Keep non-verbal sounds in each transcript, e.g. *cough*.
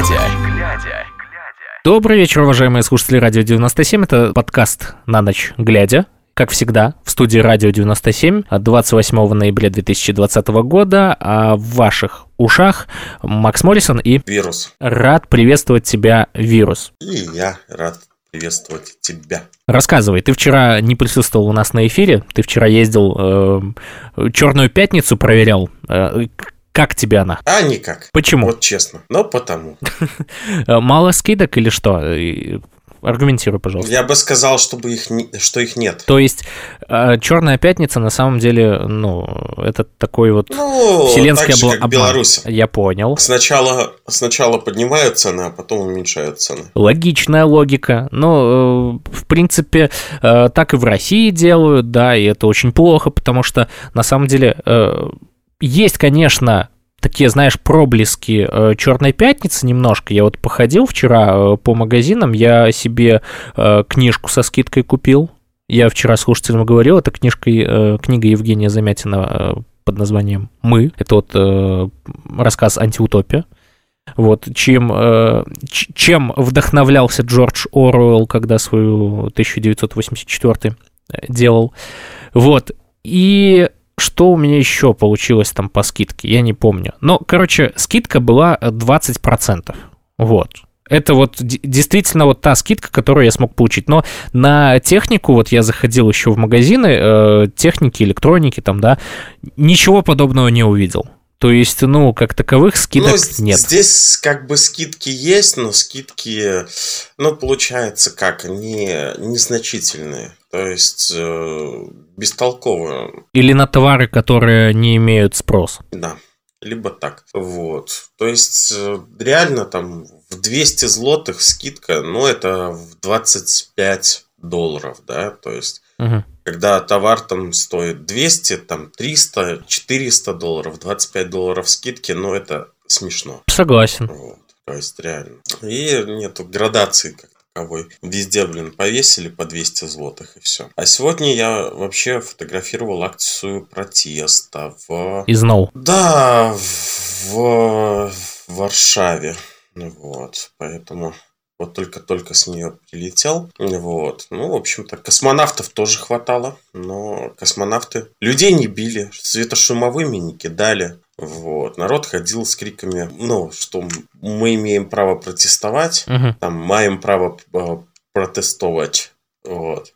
глядя. Добрый вечер, уважаемые слушатели Радио 97. Это подкаст «На ночь глядя». Как всегда, в студии Радио 97 от 28 ноября 2020 года, а в ваших ушах Макс Моррисон и Вирус. рад приветствовать тебя, Вирус. И я рад приветствовать тебя. Рассказывай, ты вчера не присутствовал у нас на эфире, ты вчера ездил э, Черную пятницу проверял. Э, как тебе она? А никак. Почему? Вот честно. Но потому. *laughs* Мало скидок или что? Аргументируй, пожалуйста. Я бы сказал, чтобы их не- что их нет. То есть Черная пятница на самом деле, ну, это такой вот Ну, вселенский так же, обла- как обман. Беларусь. Я понял. Сначала, сначала поднимают цены, а потом уменьшают цены. Логичная логика. Ну, э, в принципе, э, так и в России делают, да, и это очень плохо, потому что на самом деле э, есть, конечно, такие, знаешь, проблески Черной пятницы немножко. Я вот походил вчера э, по магазинам, я себе э, книжку со скидкой купил. Я вчера слушателям говорил, это книжкой, э, книга Евгения Замятина э, под названием «Мы». Это вот э, рассказ «Антиутопия». Вот, чем, э, чем вдохновлялся Джордж Оруэлл, когда свою 1984 делал. Вот. И что у меня еще получилось там по скидке, я не помню. Но, короче, скидка была 20%. Вот. Это вот действительно вот та скидка, которую я смог получить. Но на технику, вот я заходил еще в магазины э, техники, электроники там, да, ничего подобного не увидел. То есть, ну, как таковых скидок ну, нет. здесь как бы скидки есть, но скидки, ну, получается как, они незначительные. То есть, э, бестолковые. Или на товары, которые не имеют спроса. Да, либо так. Вот. То есть, э, реально там в 200 злотых скидка, ну, это в 25 долларов, да, то есть, Мгм. когда товар там стоит 200, там 300, 400 долларов, 25 долларов скидки, ну, это смешно. Согласен. Вот. То есть, реально. И нету градации как таковой. Везде, блин, повесили по 200 злотых и все. А сегодня я вообще фотографировал акцию протеста в... Из Ноу. Да, в Варшаве. Вот, поэтому вот только-только с нее прилетел. Вот. Ну, в общем-то, космонавтов тоже хватало, но космонавты людей не били, светошумовыми не кидали. Вот. Народ ходил с криками, ну, что мы имеем право протестовать, Мгм. там, маем право э, протестовать. Вот.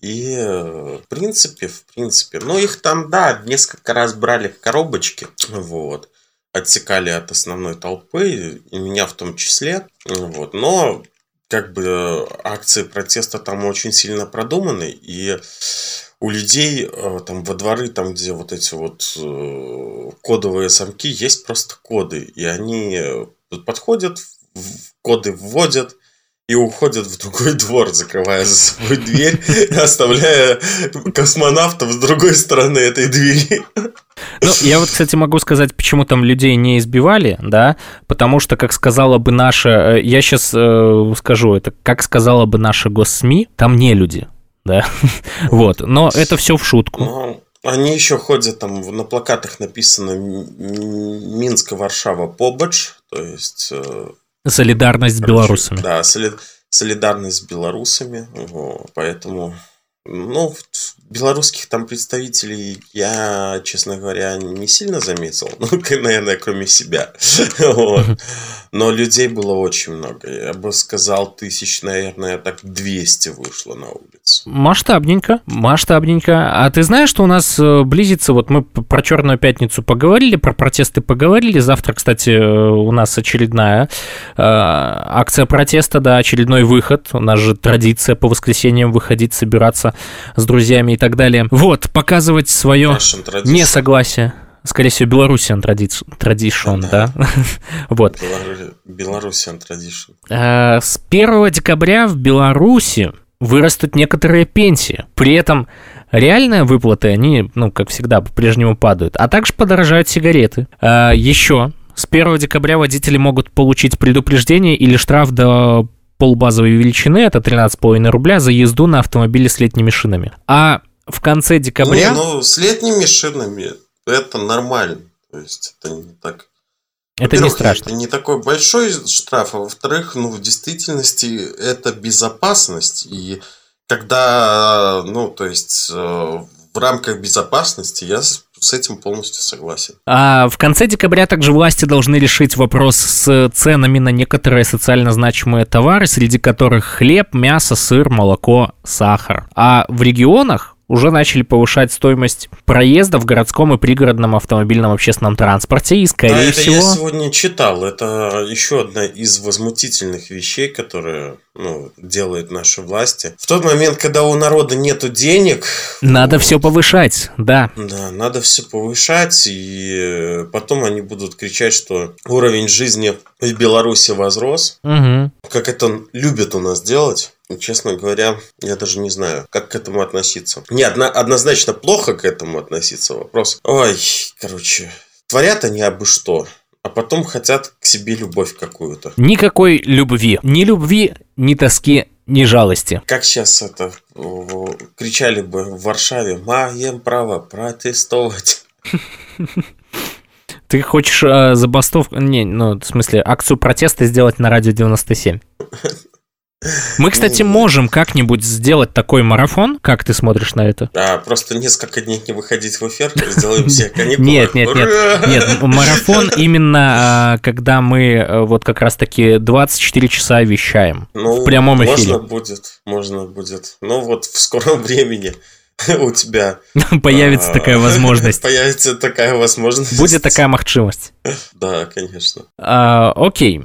И, э, в принципе, в принципе, ну, их там, да, несколько раз брали в коробочки, вот, отсекали от основной толпы, и меня в том числе, вот, но, как бы, э, акции протеста там очень сильно продуманы, и у людей э, там во дворы, там, где вот эти вот э, кодовые замки, есть просто коды, и они э, подходят, коды вводят, и уходят в другой двор, закрывая за собой дверь, *laughs* оставляя космонавтов с другой стороны этой двери. Ну, я вот, кстати, могу сказать, почему там людей не избивали, да, потому что, как сказала бы наша, э, я сейчас скажу это, как сказала бы наша госсми, там не люди, да, *laughs* вот, но это все в шутку. Но они еще ходят, там на плакатах написано Минск, Варшава, Побач, то есть... э, Солидарность с белорусами. Да, соли- солидарность с белорусами, поэтому... Ну, белорусских там представителей я, честно говоря, не сильно заметил. *laughs* Ну, наверное, кроме себя. *laughs* Но людей было очень много. Я бы сказал, тысяч, наверное, так 200 вышло на улицу. Масштабненько, масштабненько. А ты знаешь, что у нас э, близится, вот мы про Черную пятницу поговорили, про протесты поговорили. Завтра, кстати, э, у нас очередная э, акция протеста, да, очередной выход. У нас же традиция по воскресеньям выходить, собираться с друзьями и так далее. Вот, показывать свое несогласие. Скорее всего, Белоруссиан традишн, да? *laughs* Вот. Белору- Белоруссиan tradition. Э, С 1 декабря в Беларуси вырастут некоторые пенсии. При этом реальные выплаты, они, ну, как всегда, по-прежнему падают. А также подорожают сигареты. Э, Еще с 1 декабря водители могут получить предупреждение или штраф до полбазовой величины, это 13,5 рубля, за езду на автомобиле с летними шинами. А в конце декабря... Не, ну, с летними шинами это нормально. То есть, это не так Это не страшно. Это не такой большой штраф, а во-вторых, ну, в действительности это безопасность. И когда, ну, то есть, э, в рамках безопасности я с этим полностью согласен. А в конце декабря также власти должны решить вопрос с ценами на некоторые социально значимые товары, среди которых хлеб, мясо, сыр, молоко, сахар. А в регионах уже начали повышать стоимость проезда в городском и пригородном автомобильном общественном транспорте, и, скорее да, это всего... я сегодня читал. Это еще одна из возмутительных вещей, которые ну, делают наши власти. В тот момент, когда у народа нету денег... Надо вот, все повышать, да. Да, надо все повышать, и потом они будут кричать, что уровень жизни в Беларуси возрос. Угу. Как это любят у нас делать. Честно говоря, я даже не знаю, как к этому относиться. Не, одно, однозначно плохо к этому относиться. Вопрос. Ой, короче, творят они абы что а потом хотят к себе любовь какую-то. Никакой любви. Ни любви, ни тоски, ни жалости. Как сейчас это кричали бы в Варшаве, маем право протестовать. *laughs* Ты хочешь э, забастовку, не, ну, в смысле, акцию протеста сделать на радио 97? *laughs* Мы, кстати, ну, можем как-нибудь сделать такой марафон. Как ты смотришь на это? Да, просто несколько дней не выходить в эфир, сделаем все *laughs* каникулы. Нет, нет, нет. Нет, *laughs* марафон именно а, когда мы э, вот как раз-таки 24 часа вещаем. Ну, в прямом эфире. Можно будет, можно будет. Ну вот в скором *laughs* времени у тебя появится такая возможность. Появится такая возможность. Будет такая махчивость. Да, конечно. А, окей.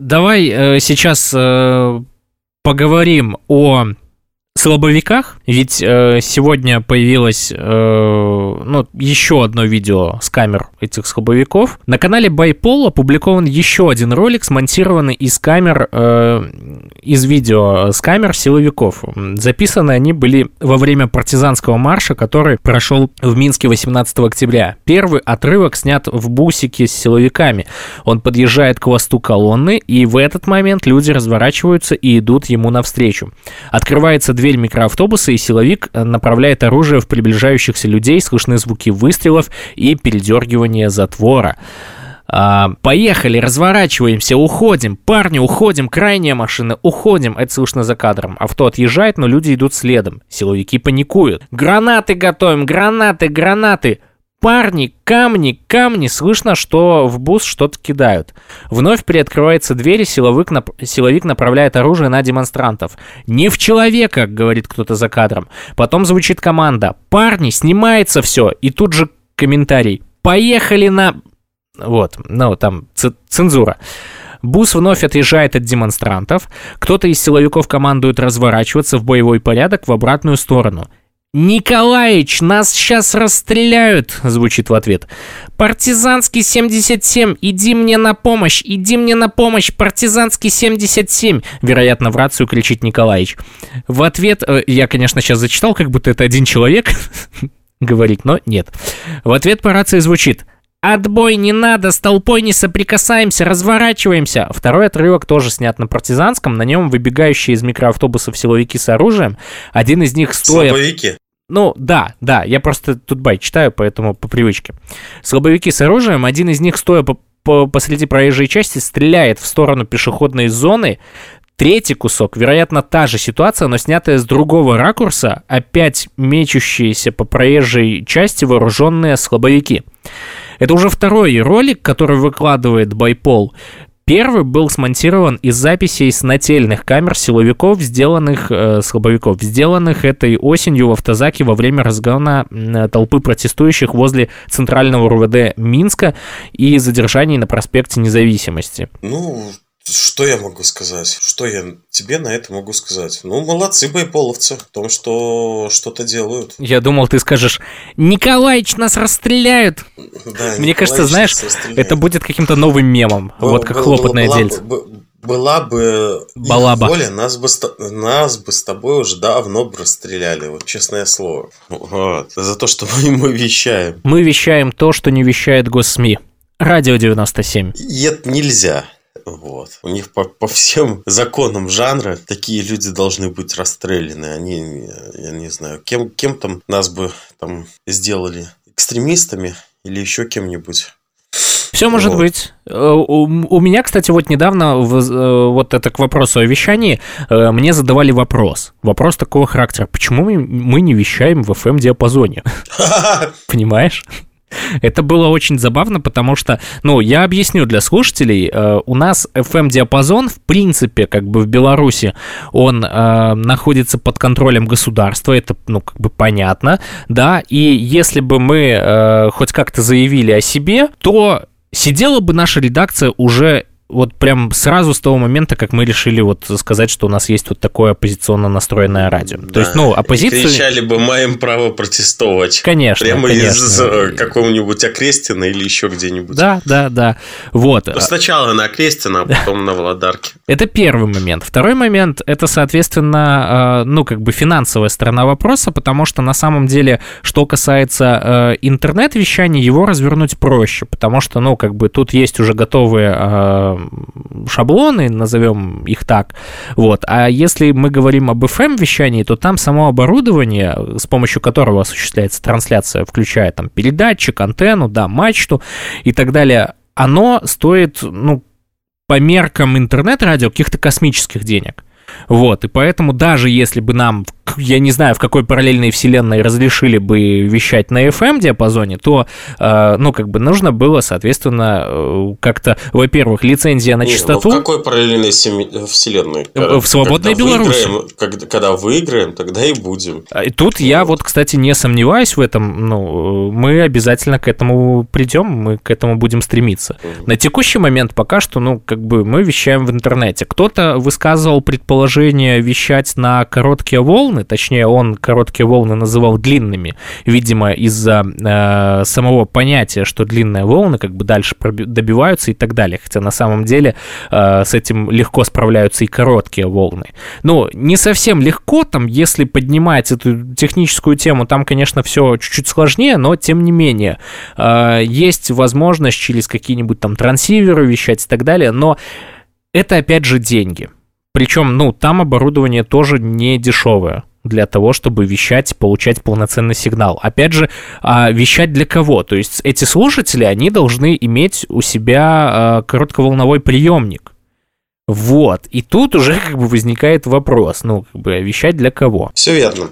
Давай э, сейчас э, поговорим о слабовиках, ведь э, сегодня появилось э, ну, еще одно видео с камер этих слабовиков. На канале Байпол опубликован еще один ролик, смонтированный из камер, э, из видео с камер силовиков. Записаны они были во время партизанского марша, который прошел в Минске 18 октября. Первый отрывок снят в бусике с силовиками. Он подъезжает к хвосту колонны, и в этот момент люди разворачиваются и идут ему навстречу. Открывается дверь микроавтобуса, и силовик э, направляет оружие в приближающихся людей, слышны звуки выстрелов и передергивания затвора. А, поехали, разворачиваемся, уходим. Парни, уходим, крайняя машина, уходим. Это слышно за кадром. Авто отъезжает, но люди идут следом. Силовики паникуют. Гранаты готовим, гранаты, гранаты. Парни, камни, камни, слышно, что в бус что-то кидают. Вновь приоткрывается дверь, и силовик, нап... силовик направляет оружие на демонстрантов. «Не в человека!» — говорит кто-то за кадром. Потом звучит команда. «Парни, снимается все!» И тут же комментарий. «Поехали на...» Вот, ну, там цензура. Бус вновь отъезжает от демонстрантов. Кто-то из силовиков командует разворачиваться в боевой порядок в обратную сторону. «Николаич, нас сейчас расстреляют!» — звучит в ответ. «Партизанский 77, иди мне на помощь, иди мне на помощь, партизанский 77!» Вероятно, в рацию кричит Николаич. В ответ, э, я, конечно, сейчас зачитал, как будто это один человек *laughs* говорит, но нет. В ответ по рации звучит Отбой не надо, с толпой не соприкасаемся, разворачиваемся. Второй отрывок тоже снят на партизанском. На нем выбегающие из микроавтобусов силовики с оружием. Один из них стоя... Слабовики? Ну, да, да, я просто тут бай читаю, поэтому по привычке. Слабовики с оружием, один из них, стоя по, по, посреди проезжей части, стреляет в сторону пешеходной зоны. Третий кусок, вероятно, та же ситуация, но снятая с другого ракурса, опять мечущиеся по проезжей части вооруженные слабовики. Это уже второй ролик, который выкладывает Байпол. Первый был смонтирован из записей с нательных камер силовиков, сделанных, э, слабовиков, сделанных этой осенью в автозаке во время разгона э, толпы протестующих возле центрального РУВД Минска и задержаний на проспекте Независимости. Ну, что я могу сказать? Что я тебе на это могу сказать? Ну, молодцы байполовцы в том, что что-то делают. Я думал, ты скажешь, Николаич, нас расстреляют. Да, Мне кажется, знаешь, это будет каким-то новым мемом. Был, вот как был, хлопотное была, дельце. Была бы Балаба. воля, нас бы, нас бы с тобой уже давно бы расстреляли, вот честное слово. Вот. За то, что *laughs* мы, мы вещаем. Мы вещаем то, что не вещает госсми. Радио 97. И это нельзя. Вот. У них по, по всем *laughs* законам жанра такие люди должны быть расстреляны. Они, я не знаю, кем, кем там нас бы там сделали экстремистами или еще кем-нибудь. Все может Вот. быть. Э, У, меня, кстати, вот недавно, э, вот это к вопросу о вещании, э, мне задавали вопрос. Вопрос такого характера. Почему мы, мы не вещаем в FM-диапазоне? *laughs* Понимаешь? Это было очень забавно, потому что, ну, я объясню для слушателей, э, у нас FM-диапазон, в принципе, как бы в Беларуси, он э, находится под контролем государства, это, ну, как бы понятно, да, и если бы мы э, хоть как-то заявили о себе, то сидела бы наша редакция уже вот прям сразу с того момента, как мы решили вот сказать, что у нас есть вот такое оппозиционно настроенное радио. То есть, ну, оппозицию... Кричали бы «Маем право протестовать». Конечно, Прямо конечно. из э, какого-нибудь Окрестина или еще где-нибудь. Да, да, да. Вот. Ну, Сначала на Окрестина, а потом на Володарке. *laughs* Это первый момент. Второй момент это, соответственно, э, ну, как бы финансовая сторона вопроса, потому что на самом деле, что касается э, интернет-вещания, его развернуть проще, потому что, ну, как бы тут есть уже готовые шаблоны, назовем их так. Вот. А если мы говорим об FM-вещании, то там само оборудование, с помощью которого осуществляется трансляция, включая там передатчик, антенну, да, мачту и так далее, оно стоит, ну, по меркам интернет-радио каких-то космических денег. Вот, и поэтому даже если бы нам, я не знаю, в какой параллельной вселенной разрешили бы вещать на FM-диапазоне, то, э, ну, как бы нужно было, соответственно, э, как-то, во-первых, лицензия на Не, ну, частоту. в какой параллельной семи- вселенной? В свободной Когда Беларуси. выиграем- Когда, когда выиграем, тогда и будем. А, и Тут я вот, кстати, не сомневаюсь в этом. Ну, э, мы обязательно к этому придем, мы к этому будем стремиться. На текущий момент пока что, ну, как бы мы вещаем в интернете. Кто-то высказывал предположение вещать на короткие волны, точнее, он короткие волны называл длинными, видимо, из-за э, самого понятия, что длинные волны как бы дальше добиваются и так далее. Хотя на самом деле э, с этим легко справляются и короткие волны. Ну, не совсем легко, там, если поднимать эту техническую тему, там, конечно, все чуть-чуть сложнее, но тем не менее, э, есть возможность через какие-нибудь там трансиверы вещать и так далее, но это опять же деньги. Причем, ну, там оборудование тоже не дешевое для того, чтобы вещать, получать полноценный сигнал. Опять же, а, вещать для кого? То есть эти слушатели, они должны иметь у себя а, коротковолновой приемник. Вот. И тут уже как бы возникает вопрос, ну, как бы, вещать для кого? Все верно.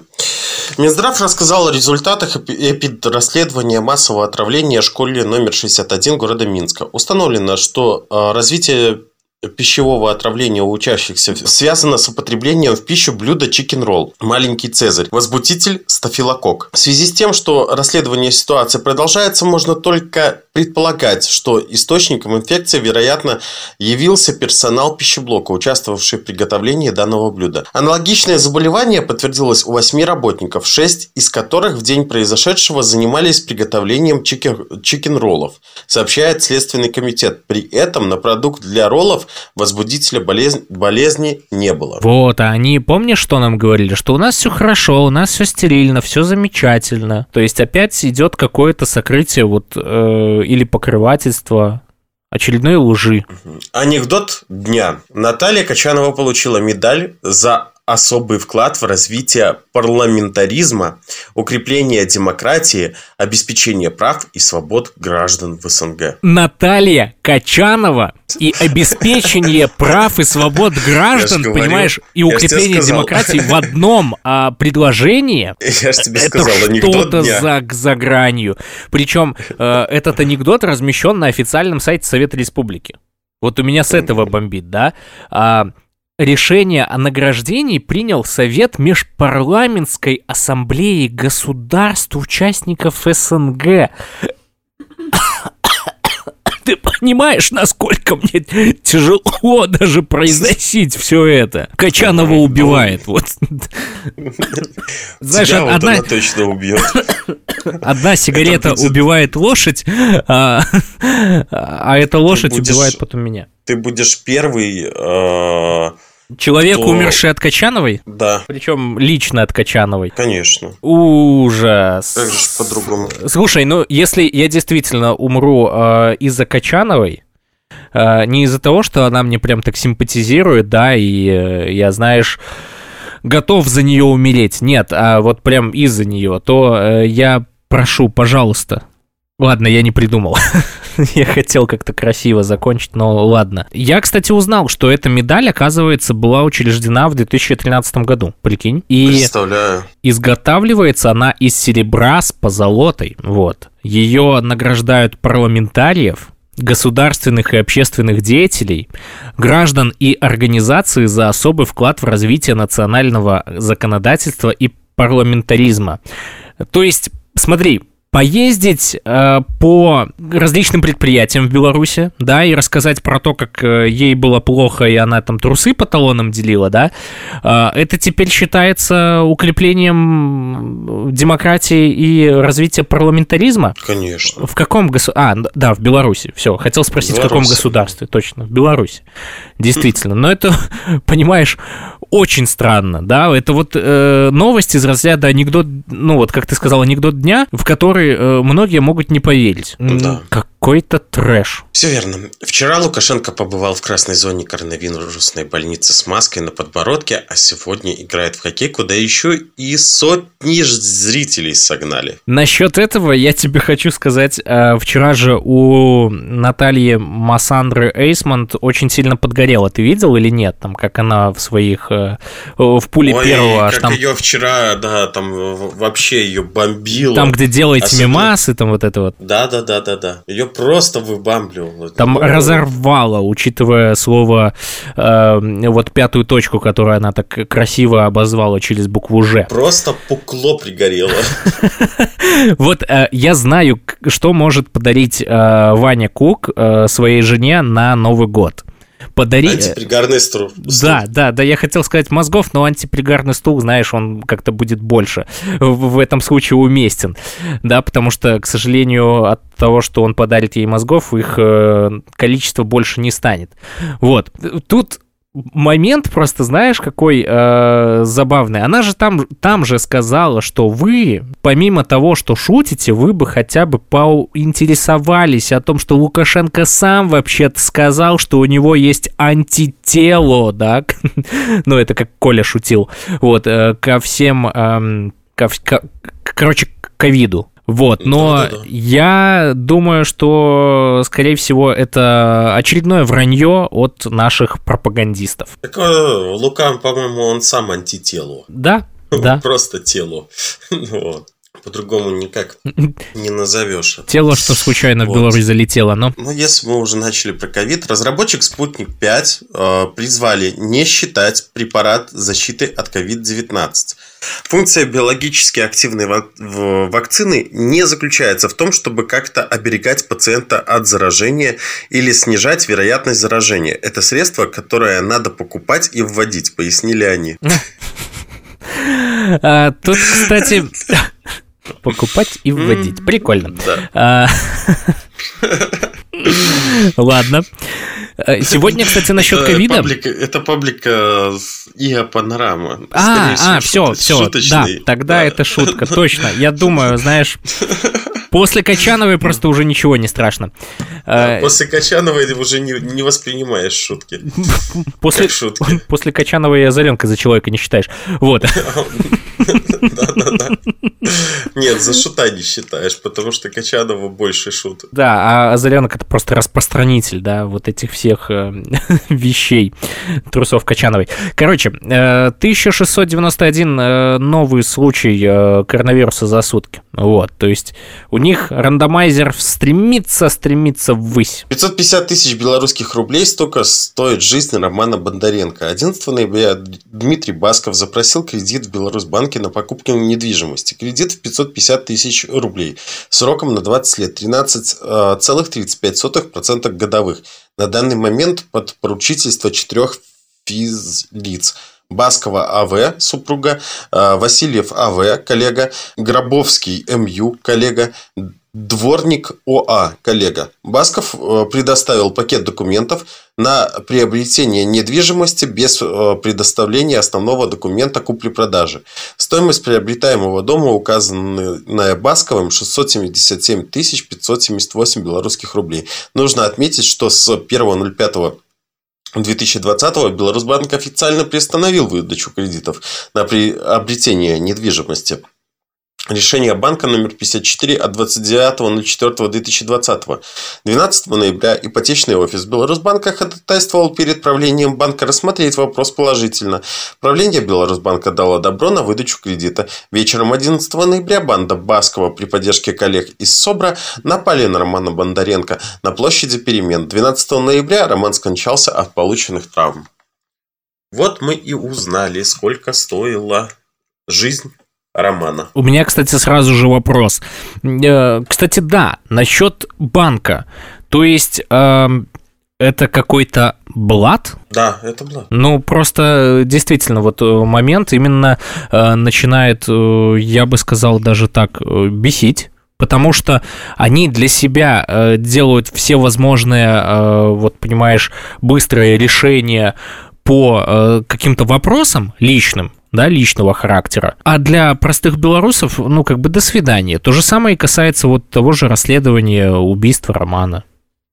Минздрав рассказал о результатах эпи- эпид-расследования массового отравления школе номер 61 города Минска. Установлено, что развитие пищевого отравления у учащихся связано с употреблением в пищу блюда chicken roll маленький цезарь, возбудитель стафилококк. В связи с тем, что расследование ситуации продолжается, можно только предполагать, что источником инфекции, вероятно, явился персонал пищеблока, участвовавший в приготовлении данного блюда. Аналогичное заболевание подтвердилось у 8 работников, 6 из которых в день произошедшего занимались приготовлением chicken, chicken роллов, сообщает Следственный комитет. При этом на продукт для роллов возбудителя болезни, болезни не было. Вот, а они, помнишь, что нам говорили? Что у нас все хорошо, у нас все стерильно, все замечательно. То есть опять идет какое-то сокрытие вот э, или покрывательство очередной лжи. Анекдот дня. Наталья Качанова получила медаль за особый вклад в развитие парламентаризма, укрепление демократии, обеспечение прав и свобод граждан в СНГ. Наталья Качанова и обеспечение прав и свобод граждан, понимаешь, и укрепление демократии в одном а, предложении. *laughs* Я же тебе это сказал, что-то за, за гранью. Причем э, этот анекдот размещен на официальном сайте Совета Республики. Вот у меня с этого бомбит, да? А, решение о награждении принял Совет Межпарламентской Ассамблеи государств участников СНГ. *coughs* Ты понимаешь, насколько мне тяжело даже произносить все это? Качанова убивает. Вот. *laughs* Знаешь, Тебя вот одна, она точно убьет. *coughs* одна сигарета будет- убивает лошадь, а, а эта лошадь будешь- убивает потом меня. Ты будешь первый... э, Человек, Кто- умерший от Качановой, Да, причем лично от Качановой. конечно. Ужас. Как же по-другому? Слушай, ну если я действительно умру э, из-за Качановой, э, не из-за того, что она мне прям так симпатизирует, да, и э, я, знаешь, готов за нее умереть, нет, а вот прям из-за нее, то э, я прошу, пожалуйста, Ладно, я не придумал. *laughs* я хотел как-то красиво закончить, но ладно. Я, кстати, узнал, что эта медаль, оказывается, была учреждена в 2013 году. Прикинь. И Представляю. изготавливается она из серебра с позолотой. Вот. Ее награждают парламентариев, государственных и общественных деятелей, граждан и организаций за особый вклад в развитие национального законодательства и парламентаризма. То есть, смотри, поездить э, по различным предприятиям в Беларуси, да, и рассказать про то, как э, ей было плохо, и она там трусы по талонам делила, да, э, это теперь считается укреплением демократии и развития парламентаризма? Конечно. В каком государстве? А, да, в Беларуси. Все, хотел спросить, в каком государстве, точно, в Беларуси. Действительно. Но это, *laughs* понимаешь, очень странно, да, это вот э, новость из разряда анекдот, ну вот, как ты сказал, анекдот дня, в который э, многие могут не поверить. Да. Какой-то трэш. Все верно. Вчера Лукашенко побывал в красной зоне коронавирусной больницы с маской на подбородке, а сегодня играет в хоккей, куда еще и сотни зрителей согнали. Насчет этого я тебе хочу сказать, э, вчера же у Натальи Массандры Эйсмонт очень сильно подгорело. Ты видел или нет? Там, как она в своих э, в пуле Ой, первого как аж там ее вчера, да, там вообще ее бомбило. там, где делаете Особенно- мемасы, там вот это вот. Да, да, да, да, да. Ее просто выбамбливало. Там Ну, разорвало, учитывая слово, э, вот пятую точку, которую она так красиво обозвала через букву «Ж». Просто пукло пригорело. *laughs* Вот э, я знаю, что может подарить э, Ваня Кук своей жене на Новый год. Подари... Антипригарный стру. Да, да, да, я хотел сказать мозгов, но антипригарный стул, знаешь, он как-то будет больше в, в этом случае уместен, да, потому что, к сожалению, от того, что он подарит ей мозгов, их э, количество больше не станет. Вот, тут момент просто, знаешь, какой э, забавный. Она же там, там же сказала, что вы, помимо того, что шутите, вы бы хотя бы поинтересовались о том, что Лукашенко сам вообще-то сказал, что у него есть антитело, да, *laughs* ну это как Коля шутил, вот, э, ко всем, эм, короче, к ковиду. Вот, но Да-да-да. я думаю, что, скорее всего, это очередное вранье от наших пропагандистов. Так э, Лука, по-моему, он сам антитело. Да, *laughs* да. Просто тело. *laughs* Вот. По-другому никак *laughs* не назовешь. Тело, что случайно в Вот. Беларусь залетело, но... Ну, если мы уже начали про ковид, разработчик «Спутник 5» э, призвали не считать препарат защиты от COVID-19. Функция биологически активной ва- в- вакцины не заключается в том, чтобы как-то оберегать пациента от заражения или снижать вероятность заражения. Это средство, которое надо покупать и вводить, пояснили они. *laughs* А, тут, кстати, *laughs* покупать и вводить. Прикольно. А, Ладно. Э, Сегодня, кстати, насчет ковида... Это паблик э, ИА Панорама. А, а, все, все, да, тогда Да. это шутка, точно. Я думаю, знаешь, *laughs* после Качановой просто уже ничего не страшно. Э, После Качановой уже не, не воспринимаешь шутки. *laughs* После, шутки. *laughs* после Качановой и Озаренко за человека не считаешь. Вот. *laughs* Да-да-да. Нет, за шута не считаешь, потому что Качанова больше шут. Да, а Озаренок это просто распространитель, да, вот этих всех э, вещей трусов Качановой. Короче, э, 1691 э, новый случай коронавируса за сутки. Вот, то есть у них рандомайзер стремится, стремится ввысь. 550 тысяч белорусских рублей столько стоит жизнь Романа Бондаренко. 11 ноября Дмитрий Басков запросил кредит в Беларусьбанке на покупку недвижимости. Кредит в 550 тысяч рублей сроком на 20 лет, 13,35% годовых. На данный момент под поручительство четырех физлиц. Баскова АВ, супруга, э, Васильев АВ, коллега, Гробовский МЮ, коллега, Дворник ОА, коллега. Басков э, предоставил пакет документов на приобретение недвижимости без э, предоставления основного документа купли-продажи. Стоимость приобретаемого дома, указанная Басковым, 677 578 белорусских рублей. Нужно отметить, что с 1.05 2020 Беларусьбанк официально приостановил выдачу кредитов на приобретение недвижимости. Решение банка номер 54 от 29.04.2020. 12 ноября ипотечный офис Беларусьбанка ходатайствовал перед правлением банка рассмотреть вопрос положительно. Правление Беларусьбанка дало добро на выдачу кредита. Вечером 11 ноября банда Баскова при поддержке коллег из СОБРа напали на Романа Бондаренко на площади перемен. 12 ноября Роман скончался от полученных травм. Вот мы и узнали, сколько стоила жизнь романа. У меня, кстати, сразу же вопрос. Э, кстати, да, насчет банка. То есть э, это какой-то блат? Да, это блат. Ну, просто действительно, вот э, момент именно э, начинает, э, я бы сказал, даже так, э, бесить. Потому что они для себя э, делают все возможные, э, вот понимаешь, быстрые решения по э, каким-то вопросам личным, да, личного характера. А для простых белорусов, ну, как бы до свидания. То же самое и касается вот того же расследования убийства Романа.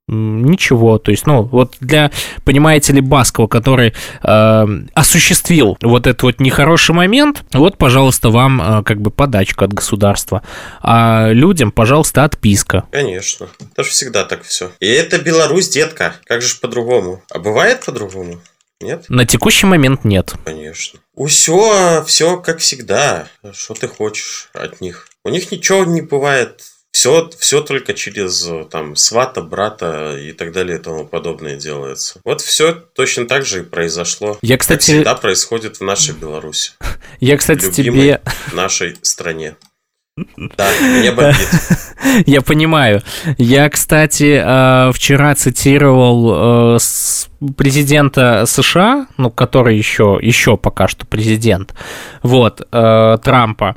Ничего, то есть, ну, вот для, понимаете ли, Баскова, который э, осуществил вот этот вот нехороший момент, вот, пожалуйста, вам э, как бы подачка от государства, а людям, пожалуйста, отписка. Конечно, это же всегда так все. И это Беларусь, детка, как же по-другому? А бывает по-другому? Нет? На текущий момент нет. Конечно. Все, все как всегда. Что ты хочешь от них? У них ничего не бывает. Все, все только через там свата, брата и так далее и тому подобное делается. Вот все точно так же и произошло. Я, кстати... Как всегда происходит в нашей Беларуси. *laughs* Я, кстати, тебе... нашей стране. Да, мне бомбит. *laughs* Я понимаю. Я, кстати, э, вчера цитировал э, президента США, ну, который еще, еще пока что президент, вот, э, Трампа,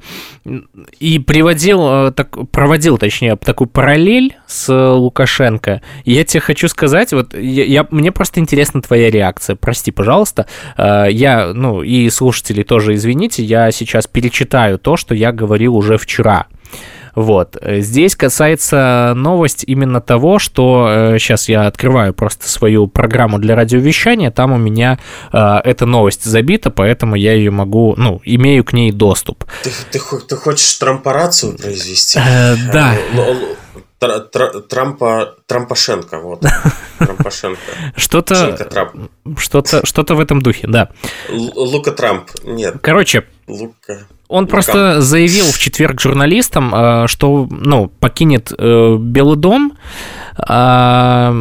и приводил, так, проводил, точнее, такую параллель с Лукашенко. Я тебе хочу сказать, вот, я, я, мне просто интересна твоя реакция. Прости, пожалуйста. Я, ну, и слушатели тоже извините, я сейчас перечитаю то, что я говорил уже вчера. Вот. Здесь касается новость именно того, что сейчас э, я открываю просто свою программу для радиовещания, там у меня э, эта новость забита, поэтому я ее могу, ну, имею к ней доступ. Ты, ты, ты хочешь трампорацию произвести? Э, да. Трампа, Трампашенко, вот. *laughs* Трампашенко. Что-то, что-то, что-то в этом духе, да. Лука Трамп, нет. Короче, Лука. Он Лука. просто заявил в четверг журналистам, э, что, ну, покинет э, Белый дом, а,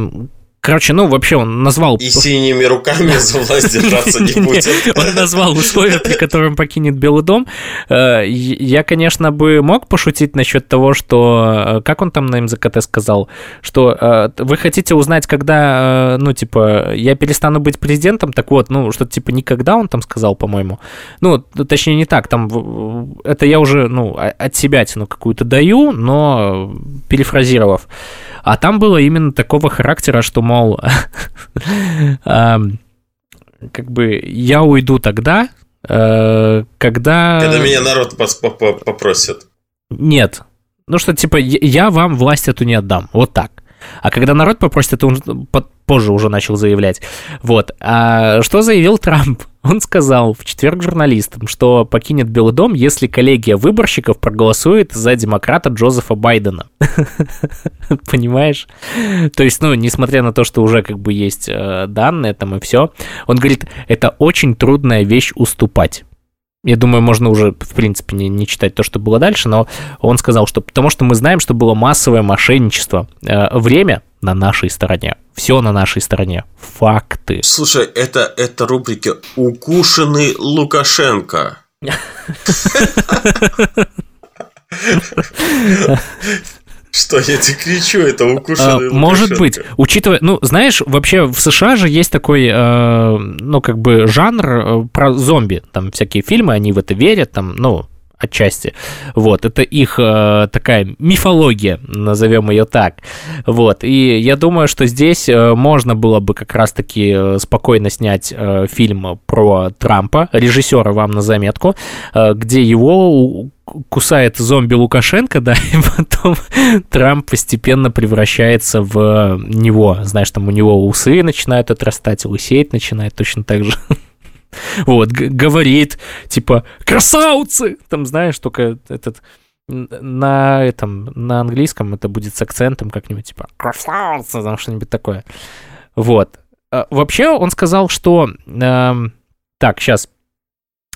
Короче, ну, вообще он назвал... И синими руками *laughs* за власть держаться не будет. Он назвал условия, при котором покинет Белый дом. Э, я, конечно, бы мог пошутить насчет того, что... Э, как он там на МЗКТ сказал? Что э, вы хотите узнать, когда, ну, типа, я перестану быть президентом? Так вот, ну, что-то типа никогда он там сказал, по-моему. Ну, точнее, не так. Там это я уже, ну, от себя тяну какую-то даю, но перефразировав. А там было именно такого характера, что, мол, *laughs* как бы я уйду тогда, э, когда... Когда меня народ попросит. Нет. Ну что, типа, я вам власть эту не отдам. Вот так. А когда народ попросит, это он позже уже начал заявлять. Вот. А что заявил Трамп? Он сказал в четверг журналистам, что покинет Белый дом, если коллегия выборщиков проголосует за демократа Джозефа Байдена. *laughs* Понимаешь? То есть, ну, несмотря на то, что уже как бы есть э, данные там и все, он говорит, это очень трудная вещь уступать. Я думаю, можно уже, в принципе, не, не читать то, что было дальше, но он сказал, что потому что мы знаем, что было массовое мошенничество. Э, время на нашей стороне. Все на нашей стороне. Факты. Слушай, это, это рубрики «Укушенный Лукашенко». *laughs* *laughs* Что я тебе кричу, это укушенный а, Может быть, учитывая, ну, знаешь, вообще в США же есть такой, э, ну, как бы жанр э, про зомби, там всякие фильмы, они в это верят, там, ну, отчасти. Вот, это их э, такая мифология, назовем ее так. Вот, и я думаю, что здесь э, можно было бы как раз-таки э, спокойно снять э, фильм про Трампа, режиссера вам на заметку, э, где его кусает зомби Лукашенко, *laughs* да, и потом Трамп постепенно превращается в него. Знаешь, там у него усы начинают отрастать, лысеть начинает точно так же. *laughs* Вот, говорит, типа, красавцы! Там, знаешь, только этот на этом, на английском это будет с акцентом как-нибудь, типа, красавцы, там что-нибудь такое. Вот. А, вообще он сказал, что... Э, так, сейчас.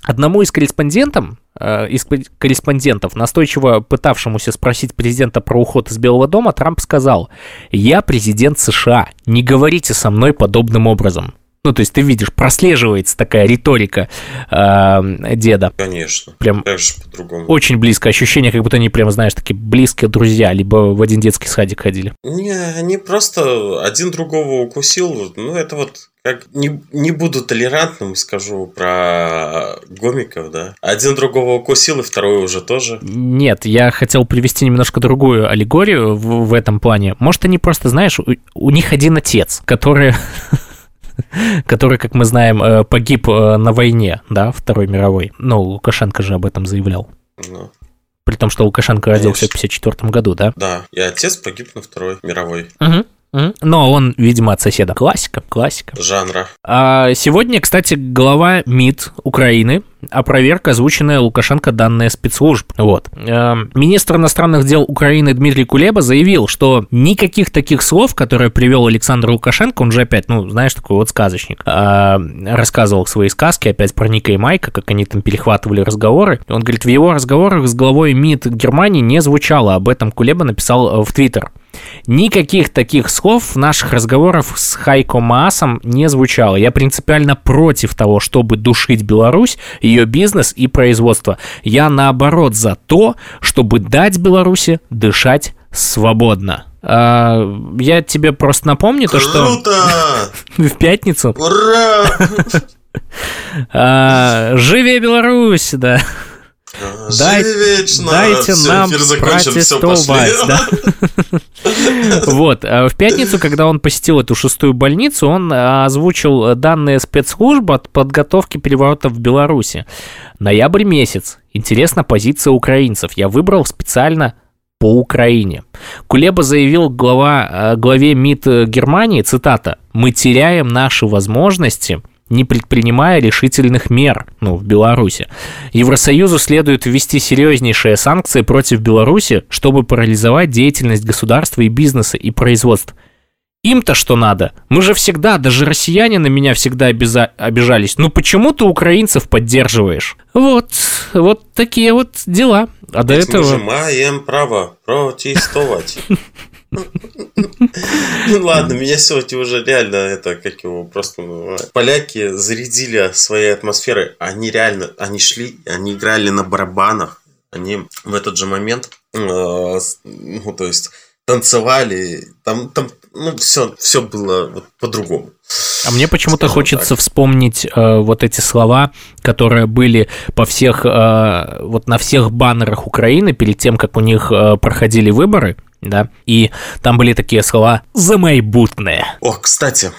Одному из корреспондентов, э, из корреспондентов, настойчиво пытавшемуся спросить президента про уход из Белого дома, Трамп сказал, «Я президент США, не говорите со мной подобным образом». Ну, то есть ты видишь, прослеживается такая риторика э, деда. Конечно. Прям Конечно, по-другому. очень близко. Ощущение, как будто они прям, знаешь, такие близкие друзья, либо в один детский садик ходили. Не, они просто один другого укусил. Ну, это вот как не, не буду толерантным, скажу про гомиков, да. Один другого укусил, и второй уже тоже. Нет, я хотел привести немножко другую аллегорию в, в этом плане. Может, они просто, знаешь, у, у них один отец, который *laughs* *laughs* который, как мы знаем, э, погиб э, на войне, да, Второй мировой. Ну, Лукашенко же об этом заявлял. Ну, При том, что Лукашенко родился в 54 году, да? да, и отец погиб на Второй мировой Угу. Но он, видимо, от соседа. Классика, классика. жанра. А сегодня, кстати, глава МИД Украины опроверг озвученные Лукашенко данные спецслужб. Вот. Эм, Министр иностранных дел Украины Дмитрий Кулеба заявил, что никаких таких слов, которые привел Александр Лукашенко, он же опять, ну, знаешь, такой вот сказочник, э, рассказывал свои сказки опять про Ника и Майка, как они там перехватывали разговоры. Он говорит, в его разговорах с главой МИД Германии не звучало. Об этом Кулеба написал э, в Твиттер. Никаких таких слов в наших разговорах с Хайко Маасом не звучало. Я принципиально против того, чтобы душить Беларусь, ее бизнес и производство. Я наоборот за то, чтобы дать Беларуси дышать свободно. А, я тебе просто напомню то, что Круто! *laughs* в пятницу Ура! *laughs* а, «Живе Беларусь», да. Дай- вечно! Дайте Всё, нам протестовать, да. *laughs* Вот, а в пятницу, когда он посетил эту шестую больницу, он а, озвучил данные спецслужб от подготовки переворота в Беларуси. Ноябрь месяц. Интересна позиция украинцев. Я выбрал специально по Украине. Кулеба заявил глава, а, главе МИД Германии, цитата, «Мы теряем наши возможности не предпринимая решительных мер ну, в Беларуси. Евросоюзу следует ввести серьезнейшие санкции против Беларуси, чтобы парализовать деятельность государства и бизнеса и производств. Им-то что надо? Мы же всегда, даже россияне на меня всегда обяза- обижались. Ну почему ты украинцев поддерживаешь? Вот, вот такие вот дела. А до Ведь Мы этого... же маем право протестовать. *laughs* Ну ладно, меня сегодня уже реально это, как его просто называют. Поляки зарядили своей атмосферой. Они реально, они шли, они играли на барабанах. Они в этот же момент, э, ну, то есть, танцевали. Там, там, ну, все, все было вот по-другому. А мне почему-то хочется так. вспомнить э, вот эти слова, которые были по всех, э, вот на всех баннерах Украины перед тем, как у них э, проходили выборы, да, и там были такие слова «замайбутные». О, кстати,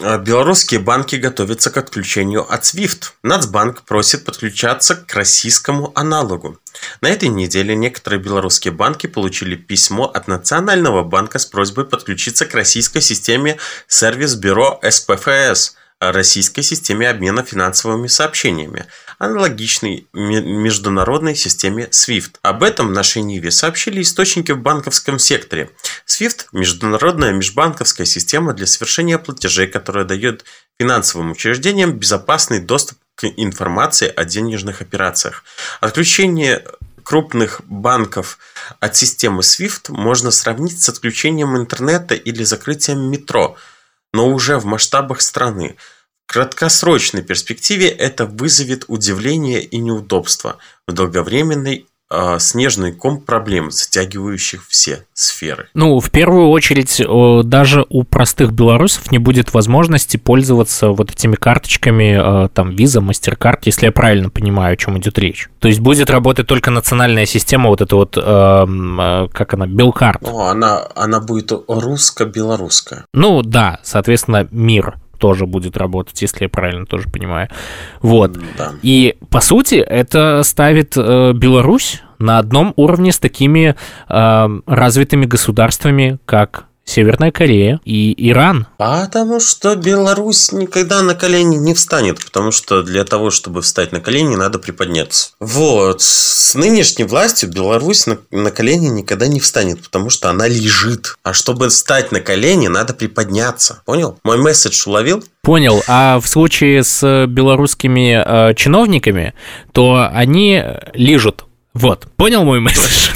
э, белорусские банки готовятся к отключению от SWIFT. Нацбанк просит подключаться к российскому аналогу. На этой неделе некоторые белорусские банки получили письмо от Национального банка с просьбой подключиться к российской системе сервис-бюро СПФС, российской системе обмена финансовыми сообщениями, аналогичной ме- международной системе SWIFT. Об этом нашей Ниве сообщили источники в банковском секторе. SWIFT – международная межбанковская система для совершения платежей, которая дает финансовым учреждениям безопасный доступ к информации о денежных операциях. Отключение крупных банков от системы SWIFT можно сравнить с отключением интернета или закрытием метро, но уже в масштабах страны. В краткосрочной перспективе это вызовет удивление и неудобство. В долговременной а, снежный ком проблем, затягивающих все сферы. Ну, в первую очередь, даже у простых белорусов не будет возможности пользоваться вот этими карточками, э, там, Visa, MasterCard, если я правильно понимаю, о чем идет речь. То есть будет работать только национальная система, вот эта вот, э, как она, Белкарт. Ну, она, она будет русско-белорусская. Ну, да, соответственно, мир тоже будет работать, если я правильно тоже понимаю. Вот. Да. И, по сути, это ставит э, Беларусь на одном уровне с такими э, развитыми государствами, как Северная Корея и Иран. Потому что Беларусь никогда на колени не встанет, потому что для того, чтобы встать на колени, надо приподняться. Вот. С нынешней властью Беларусь на, на колени никогда не встанет, потому что она лежит. А чтобы встать на колени, надо приподняться. Понял? Мой месседж уловил? Понял. А в случае с белорусскими э, чиновниками, то они лежат. Вот. Понял мой *laughs* месседж?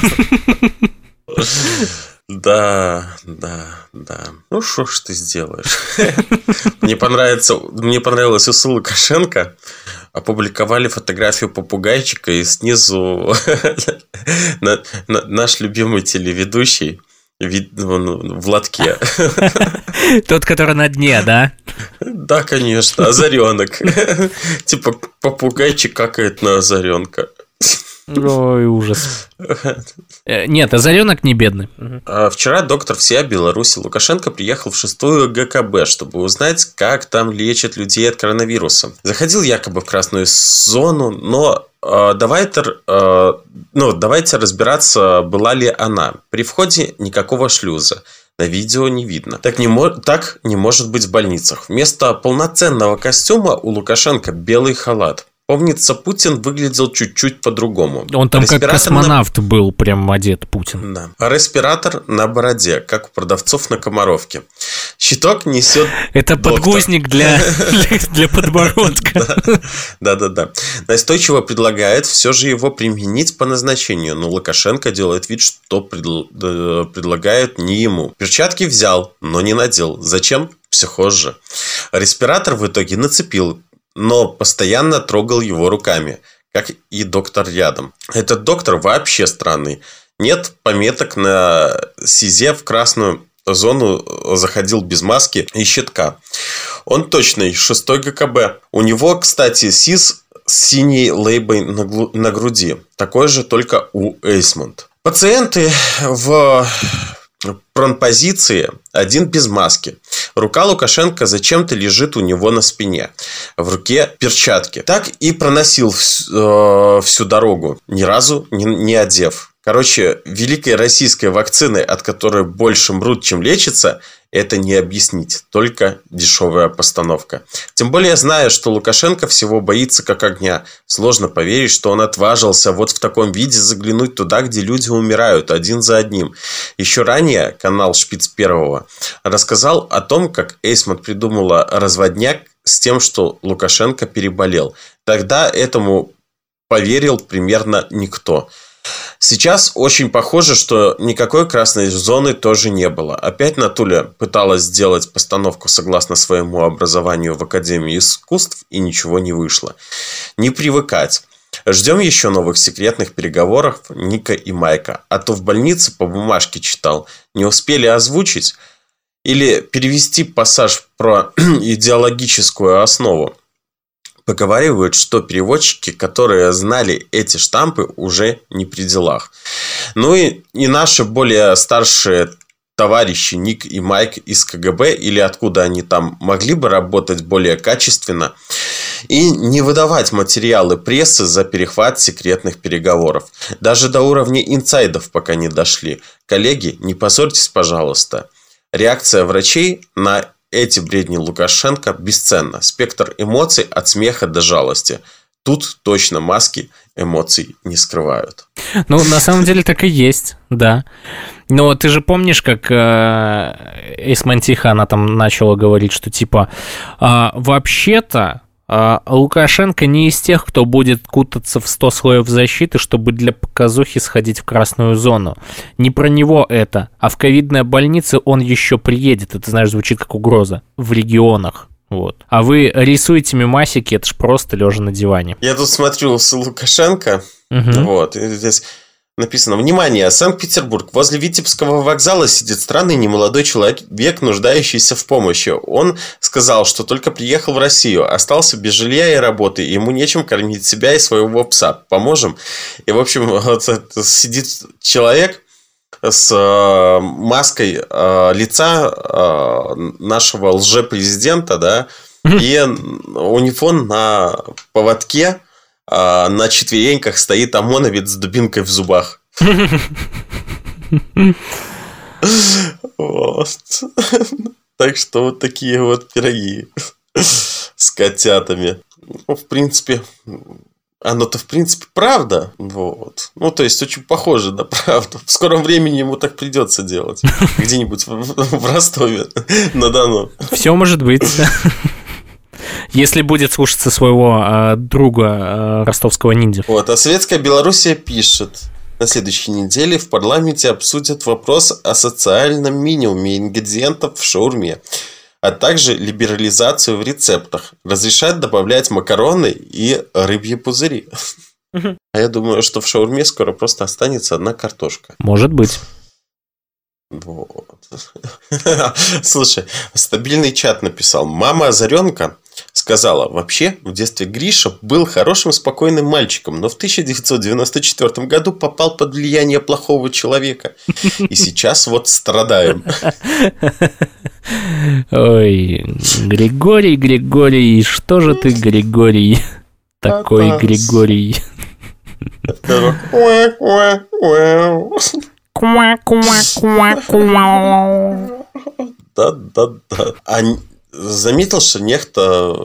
*laughs* Да, да, да. Ну, что ж ты сделаешь? *laughs* Мне понравится, мне понравилось у Лукашенко. Опубликовали фотографию попугайчика, и снизу *laughs* наш любимый телеведущий вид, он, в лотке. *laughs* Тот, который на дне, да? Да, конечно, озаренок. Типа попугайчик какает на озаренка. Ой, ужас. *laughs* Э, нет, Озаренок не бедный. А вчера доктор всея Беларуси Лукашенко приехал в шестую ГКБ, чтобы узнать, как там лечат людей от коронавируса. Заходил якобы в красную зону, но э, давайте, э, ну, давайте разбираться, была ли она. При входе никакого шлюза. На видео не видно. Так не, мо- так не может быть в больницах. Вместо полноценного костюма у Лукашенко белый халат. Помнится, Путин выглядел чуть-чуть по-другому. Он там как космонавт на... был, прям одет Путин. Да. Респиратор на бороде, как у продавцов на Комаровке. Щиток несет Это доктор. подгузник для, *laughs* для подбородка. Да-да-да. Настойчиво предлагает все же его применить по назначению, но Лукашенко делает вид, что предлагают не ему. Перчатки взял, но не надел. Зачем? Психоз же. Респиратор в итоге нацепил, но постоянно трогал его руками, как и доктор рядом. Этот доктор вообще странный. Нет пометок на СИЗе в красную зону заходил без маски и щитка. Он точный, 6 ГКБ. У него, кстати, СИЗ с синей лейбой на, на груди. Такой же только у Эйсмонт. Пациенты в пронпозиции, один без маски. Рука Лукашенко зачем-то лежит у него на спине. В руке перчатки. Так и проносил всю, э, всю дорогу, ни разу не, не одев. Короче, великой российской вакцины, от которой больше мрут, чем лечится, это не объяснить, только дешевая постановка. Тем более, зная, что Лукашенко всего боится как огня, сложно поверить, что он отважился вот в таком виде заглянуть туда, где люди умирают один за одним. Еще ранее канал Шпиц Первого рассказал о том, как Эйсман придумала разводняк с тем, что Лукашенко переболел. Тогда этому поверил примерно никто. Сейчас очень похоже, что никакой красной зоны тоже не было. Опять Натуля пыталась сделать постановку согласно своему образованию в Академии искусств, и ничего не вышло. Не привыкать. Ждем еще новых секретных переговоров Ника и Майка. А то в больнице по бумажке читал. Не успели озвучить или перевести пассаж про *clears throat* идеологическую основу. Поговаривают, что переводчики, которые знали эти штампы, уже не при делах. Ну и, и наши более старшие товарищи Ник и Майк из КГБ или откуда они там могли бы работать более качественно и не выдавать материалы прессы за перехват секретных переговоров. Даже до уровня инсайдов пока не дошли. Коллеги, не позорьтесь, пожалуйста. Реакция врачей на эти бредни Лукашенко бесценна. Спектр эмоций от смеха до жалости. Тут точно маски эмоций не скрывают. Ну, на самом деле так и есть, да. Но ты же помнишь, как э, Эйсмантиха, она там начала говорить, что типа, э, вообще-то а Лукашенко не из тех, кто будет кутаться в 100 слоев защиты, чтобы для показухи сходить в красную зону. Не про него это, а в ковидной больнице он еще приедет. Это, знаешь, звучит как угроза. В регионах. Вот. А вы рисуете мемасики, это ж просто лежа на диване. Я тут смотрю с Лукашенко. Угу. Вот. И здесь Написано, внимание, Санкт-Петербург. Возле Витебского вокзала сидит странный немолодой человек, нуждающийся в помощи. Он сказал, что только приехал в Россию, остался без жилья и работы, и ему нечем кормить себя и своего пса. Поможем? И, в общем, *laughs* вот сидит человек с э, маской э, лица э, нашего лжепрезидента, да, и у него на поводке а на четвереньках стоит ОМОНовец с дубинкой в зубах. Вот. Так что вот такие вот пироги с котятами. Ну, в принципе, оно-то, в принципе, правда. Вот. Ну, то есть, очень похоже на правду. В скором времени ему так придется делать. Где-нибудь в, в Ростове на Дону. Все может быть. Если будет слушаться своего э, друга э, ростовского ниндзя. Вот, а Светская Белоруссия пишет. На следующей неделе в парламенте обсудят вопрос о социальном минимуме ингредиентов в шаурме а также либерализацию в рецептах. Разрешают добавлять макароны и рыбьи пузыри. А я думаю, что в шаурме скоро просто останется одна картошка. Может быть. Вот. *laughs* Слушай, стабильный чат написал. Мама Озаренка сказала, вообще, в детстве Гриша был хорошим, спокойным мальчиком, но в 1994 году попал под влияние плохого человека. И сейчас вот страдаем. Ой, Григорий, Григорий, что же ты, Григорий, такой Григорий? Да, да, да. Заметил, что некто...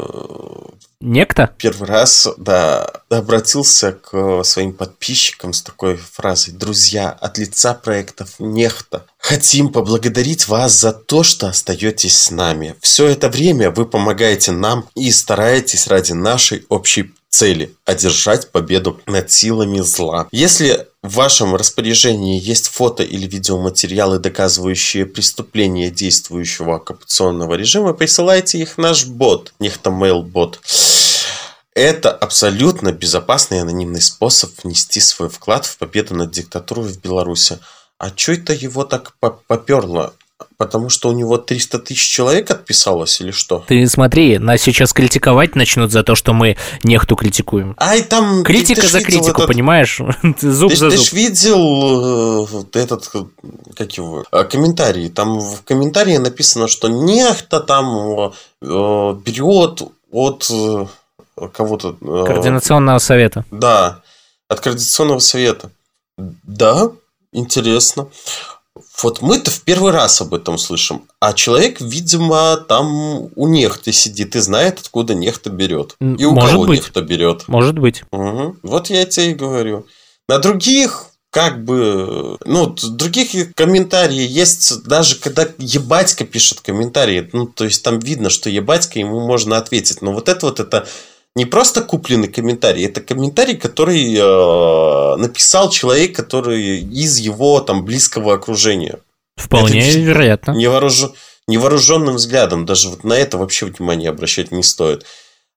Некто? Первый раз, да, обратился к своим подписчикам с такой фразой. Друзья, от лица проектов Нехта хотим поблагодарить вас за то, что остаетесь с нами. Все это время вы помогаете нам и стараетесь ради нашей общей цели – одержать победу над силами зла. Если в вашем распоряжении есть фото или видеоматериалы, доказывающие преступление действующего оккупационного режима, присылайте их наш бот, Нехтомейл бот. Это абсолютно безопасный и анонимный способ внести свой вклад в победу над диктатурой в Беларуси. А что это его так поперло? Потому что у него 300 тысяч человек отписалось или что? Ты смотри, нас сейчас критиковать начнут за то, что мы нехту критикуем. Ай, там... Критика за критику, этот... понимаешь? зуб *laughs* ты, за зуб. Ты ж видел э, этот, как его, э, комментарий. Там в комментарии написано, что нехта там э, берет от кого-то... Координационного совета. Да, от Координационного совета. Да, интересно. Вот мы-то в первый раз об этом слышим. А человек, видимо, там у нехты сидит и знает, откуда нехта берет. И у Может кого быть. нехта берет. Может быть. Угу. Вот я тебе и говорю. На других как бы, ну, других комментариев есть, даже когда ебатька пишет комментарии, ну, то есть там видно, что ебатька, ему можно ответить. Но вот это вот, это не просто купленный комментарий, это комментарий, который э, написал человек, который из его там близкого окружения. Вполне это, вероятно. Невооружен, невооруженным взглядом даже вот на это вообще внимание обращать не стоит.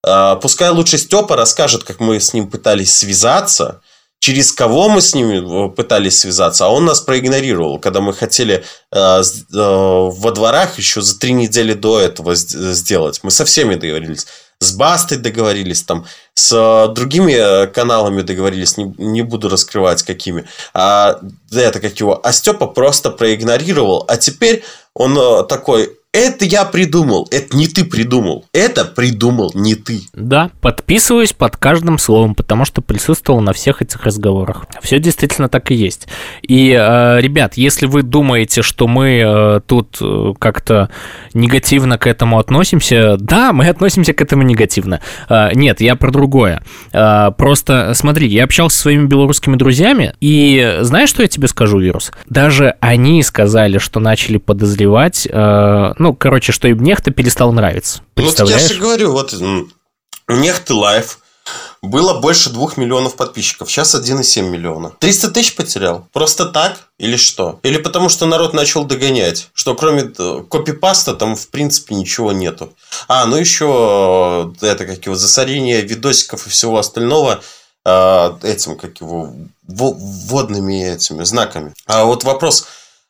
Э, пускай лучше Степа расскажет, как мы с ним пытались связаться, через кого мы с ним пытались связаться, а он нас проигнорировал, когда мы хотели э, э, во дворах еще за три недели до этого сделать. Мы со всеми договорились с Бастой договорились, там, с э, другими э, каналами договорились, не, не буду раскрывать какими. А, это как его. А Степа просто проигнорировал. А теперь он э, такой, это я придумал, это не ты придумал. Это придумал не ты. Да, подписываюсь под каждым словом, потому что присутствовал на всех этих разговорах. Все действительно так и есть. И, э, ребят, если вы думаете, что мы э, тут э, как-то негативно к этому относимся, да, мы относимся к этому негативно. Нет, я про другое. Просто смотри, я общался со своими белорусскими друзьями, и знаешь, что я тебе скажу, Вирус? Даже они сказали, что начали подозревать ну, короче, что им нехта перестал нравиться. Ну, я же говорю, вот нехты лайф было больше двух миллионов подписчиков, сейчас 1,7 миллиона. 300 тысяч потерял? Просто так? Или что? Или потому что народ начал догонять, что кроме э, копипаста там в принципе ничего нету. А, ну еще э, это как его засорение видосиков и всего остального э, этим, как его, водными этими знаками. А вот вопрос,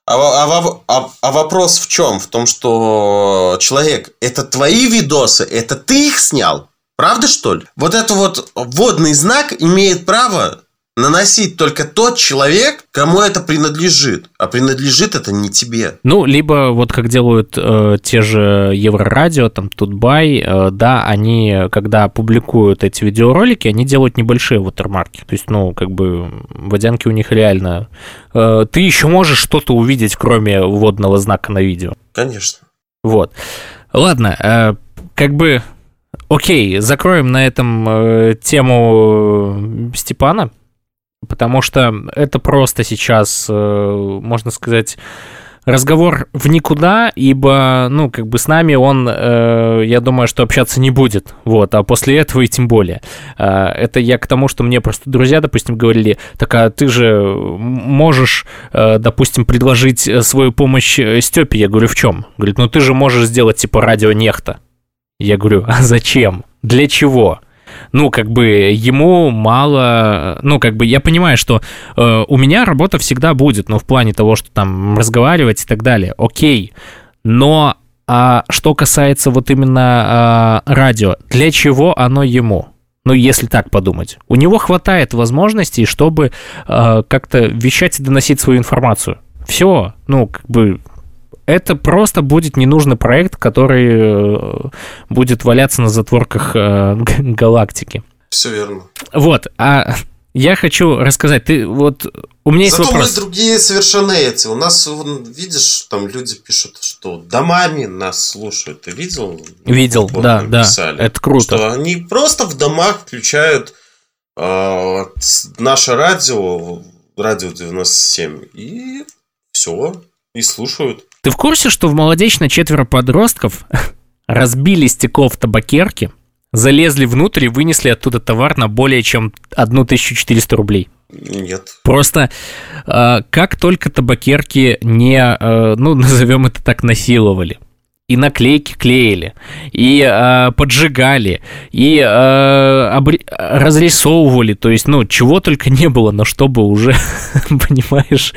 а, а, а, а вопрос в чем? В том, что человек, это твои видосы, это ты их снял? Правда, что ли? Вот это вот водный знак имеет право наносить только тот человек, кому это принадлежит. А принадлежит это не тебе. Ну, либо вот как делают э, те же Еврорадио, там, Тутбай, э, да, они, когда публикуют эти видеоролики, они делают небольшие watermarки. То есть, ну, как бы водянки у них реально... Э, ты еще можешь что-то увидеть, кроме вводного знака на видео. Конечно. Вот. Ладно, э, как бы... Окей, закроем на этом э, тему Степана потому что это просто сейчас, э, можно сказать, разговор в никуда, ибо, ну, как бы с нами он, э, я думаю, что общаться не будет, вот, а после этого и тем более. Э, это я к тому, что мне просто друзья, допустим, говорили, так, а ты же можешь, э, допустим, предложить свою помощь Степе? Я говорю, в чем? Говорит, ну ты же можешь сделать, типа, радио нехта. Я говорю, а зачем? Для чего? Ну, как бы ему мало, ну, как бы я понимаю, что э, у меня работа всегда будет, ну, в плане того, что там разговаривать и так далее, окей, но а что касается вот именно а, радио, для чего оно ему? Ну, если так подумать. У него хватает возможностей, чтобы э, как-то вещать и доносить свою информацию. Все, ну, как бы это просто будет ненужный проект, который э, будет валяться на затворках э, *laughs* галактики. Все верно. Вот, а я хочу рассказать, ты вот у меня есть Зато вопрос. мы другие совершенно эти. У нас, видишь, там люди пишут, что домами нас слушают. Ты видел? Видел, вот, да, да. Писали, это круто. Что они просто в домах включают э, наше радио, радио 97, и все, и слушают. Ты в курсе, что в молодечно четверо подростков *laughs* разбили стекло в табакерке, залезли внутрь и вынесли оттуда товар на более чем 1400 рублей? Нет. Просто э, как только табакерки не, э, ну, *laughs* назовем это так, насиловали, и наклейки клеили, и э, поджигали, и э, обри- разрисовывали, то есть, ну, чего только не было, но чтобы уже, *laughs* понимаешь,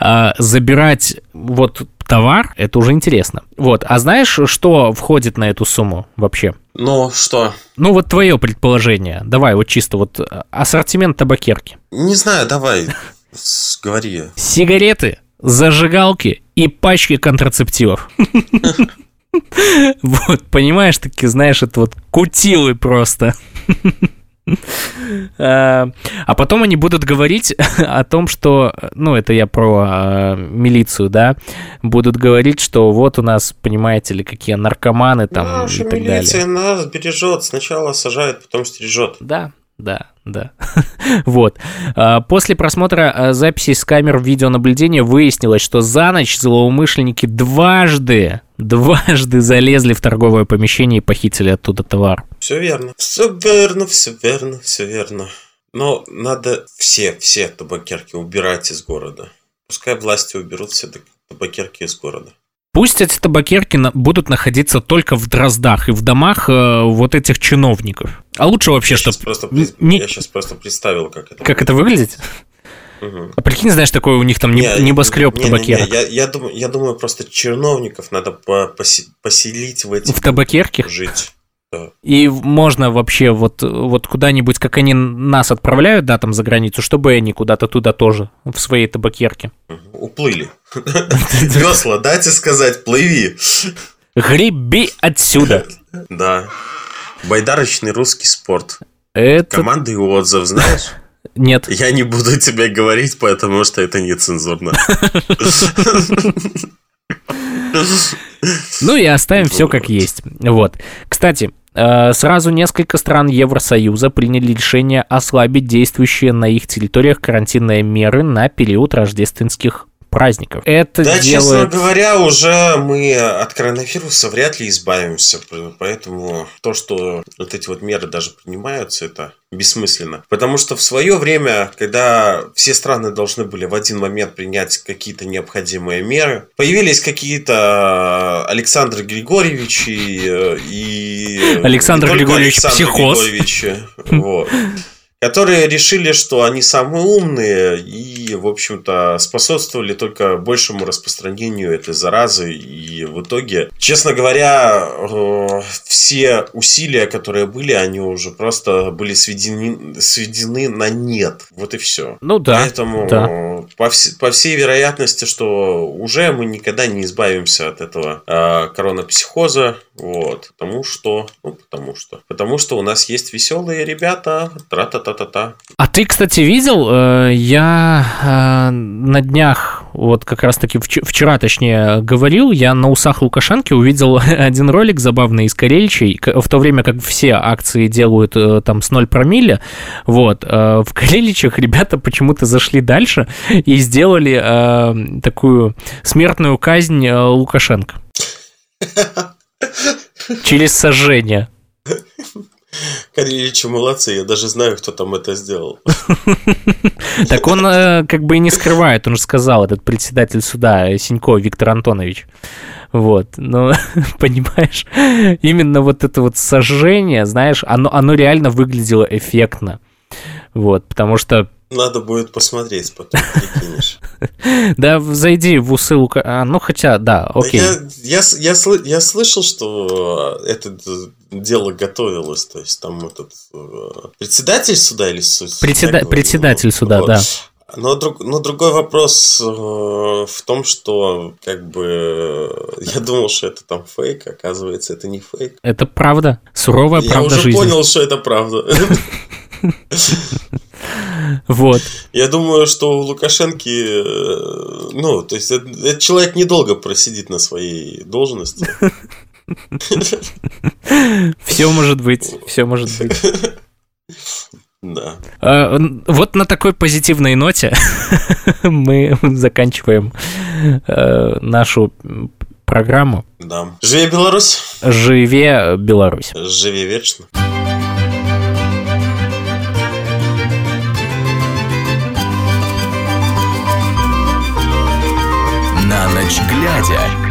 э, забирать вот товар, это уже интересно. Вот, а знаешь, что входит на эту сумму вообще? Ну, что? Ну, вот твое предположение. Давай, вот чисто вот ассортимент табакерки. Не знаю, давай, говори. Сигареты, зажигалки и пачки контрацептивов. *laughs* Вот, понимаешь, таки, знаешь, это вот кутилы просто. *laughs* А, а потом они будут говорить *laughs* о том, что, ну, это я про а, милицию, да, будут говорить, что вот у нас, понимаете ли, какие наркоманы там Наша и так милиция далее. нас бережет, сначала сажает, потом стережет. Да, да, да. *laughs* вот. А, после просмотра записей с камер видеонаблюдения выяснилось, что за ночь злоумышленники дважды, дважды залезли в торговое помещение и похитили оттуда товар. Все верно. Все верно, все верно, все верно. Но надо все, все табакерки убирать из города. Пускай власти уберут все табакерки из города. Пусть эти табакерки будут находиться только в дроздах и в домах э, вот этих чиновников. А лучше вообще, чтобы... Просто, не... Я сейчас просто представил, как это Как это выглядит? Угу. А прикинь, знаешь, такое у них там не, небоскреб не, табакерок. Не, не, я, я, думаю, я думаю, просто чиновников надо поселить в эти... В табакерке? Жить. И можно вообще вот, вот куда-нибудь, как они нас отправляют, да, там за границу, чтобы они куда-то туда тоже, в своей табакерке. Уплыли. *laughs* Весла, дайте сказать, плыви. Греби отсюда. Да. Байдарочный русский спорт. Это... Команда и отзыв, знаешь? *laughs* Нет. Я не буду тебе говорить, потому что это нецензурно. *laughs* Ну и оставим все как есть. Вот. Кстати, Сразу несколько стран Евросоюза приняли решение ослабить действующие на их территориях карантинные меры на период рождественских праздников. Это да, делает... честно говоря, уже мы от коронавируса вряд ли избавимся. Поэтому то, что вот эти вот меры даже принимаются, это бессмысленно. Потому что в свое время, когда все страны должны были в один момент принять какие-то необходимые меры, появились какие-то Александр Григорьевич и... Александр Григорьевич Александр психоз. Григорьевич, вот которые решили, что они самые умные и, в общем-то, способствовали только большему распространению этой заразы. И в итоге, честно говоря, э, все усилия, которые были, они уже просто были сведены, сведены на нет. Вот и все. Ну да. Поэтому да. По, вс- по всей вероятности, что уже мы никогда не избавимся от этого э, коронапсихоза. Вот. Потому что, ну, потому что, потому что у нас есть веселые ребята, тра-та-та-та-та. А ты, кстати, видел, э, я э, на днях, вот как раз-таки вчера, точнее, говорил, я на усах Лукашенки увидел *laughs* один ролик забавный из Карельчей, в то время как все акции делают э, там с 0 промилле, вот, в Кареличах ребята почему-то зашли дальше и сделали такую смертную казнь Лукашенко. *laughs* Через сожжение. Кареличи молодцы, я даже знаю, кто там это сделал. *laughs* Так он э, как бы и не скрывает, он же сказал, этот председатель суда Синько Виктор Антонович. Вот, но, *laughs* понимаешь, именно вот это вот сожжение, знаешь, оно, оно реально выглядело эффектно. Вот, потому что надо будет посмотреть, потом прикинешь. *laughs* Да, зайди в усы Лука... А, ну, хотя, да, окей. Я, я, я, я слышал, что это дело готовилось, то есть там этот э, председатель суда или суд? Председа... Председатель суда, да. Но, друг, но другой вопрос э, в том, что как бы я думал, что это там фейк, оказывается, это не фейк. Это правда, суровая я правда жизни. Я уже понял, что это правда. *laughs* Вот. Я думаю, что у Лукашенки, э, ну, то есть, этот человек недолго просидит на своей должности. Все может быть, все может быть. Да. А, вот на такой позитивной ноте *laughs* мы заканчиваем э, нашу программу. Да. Живе Беларусь! Живе Беларусь! Живе вечно! Радио.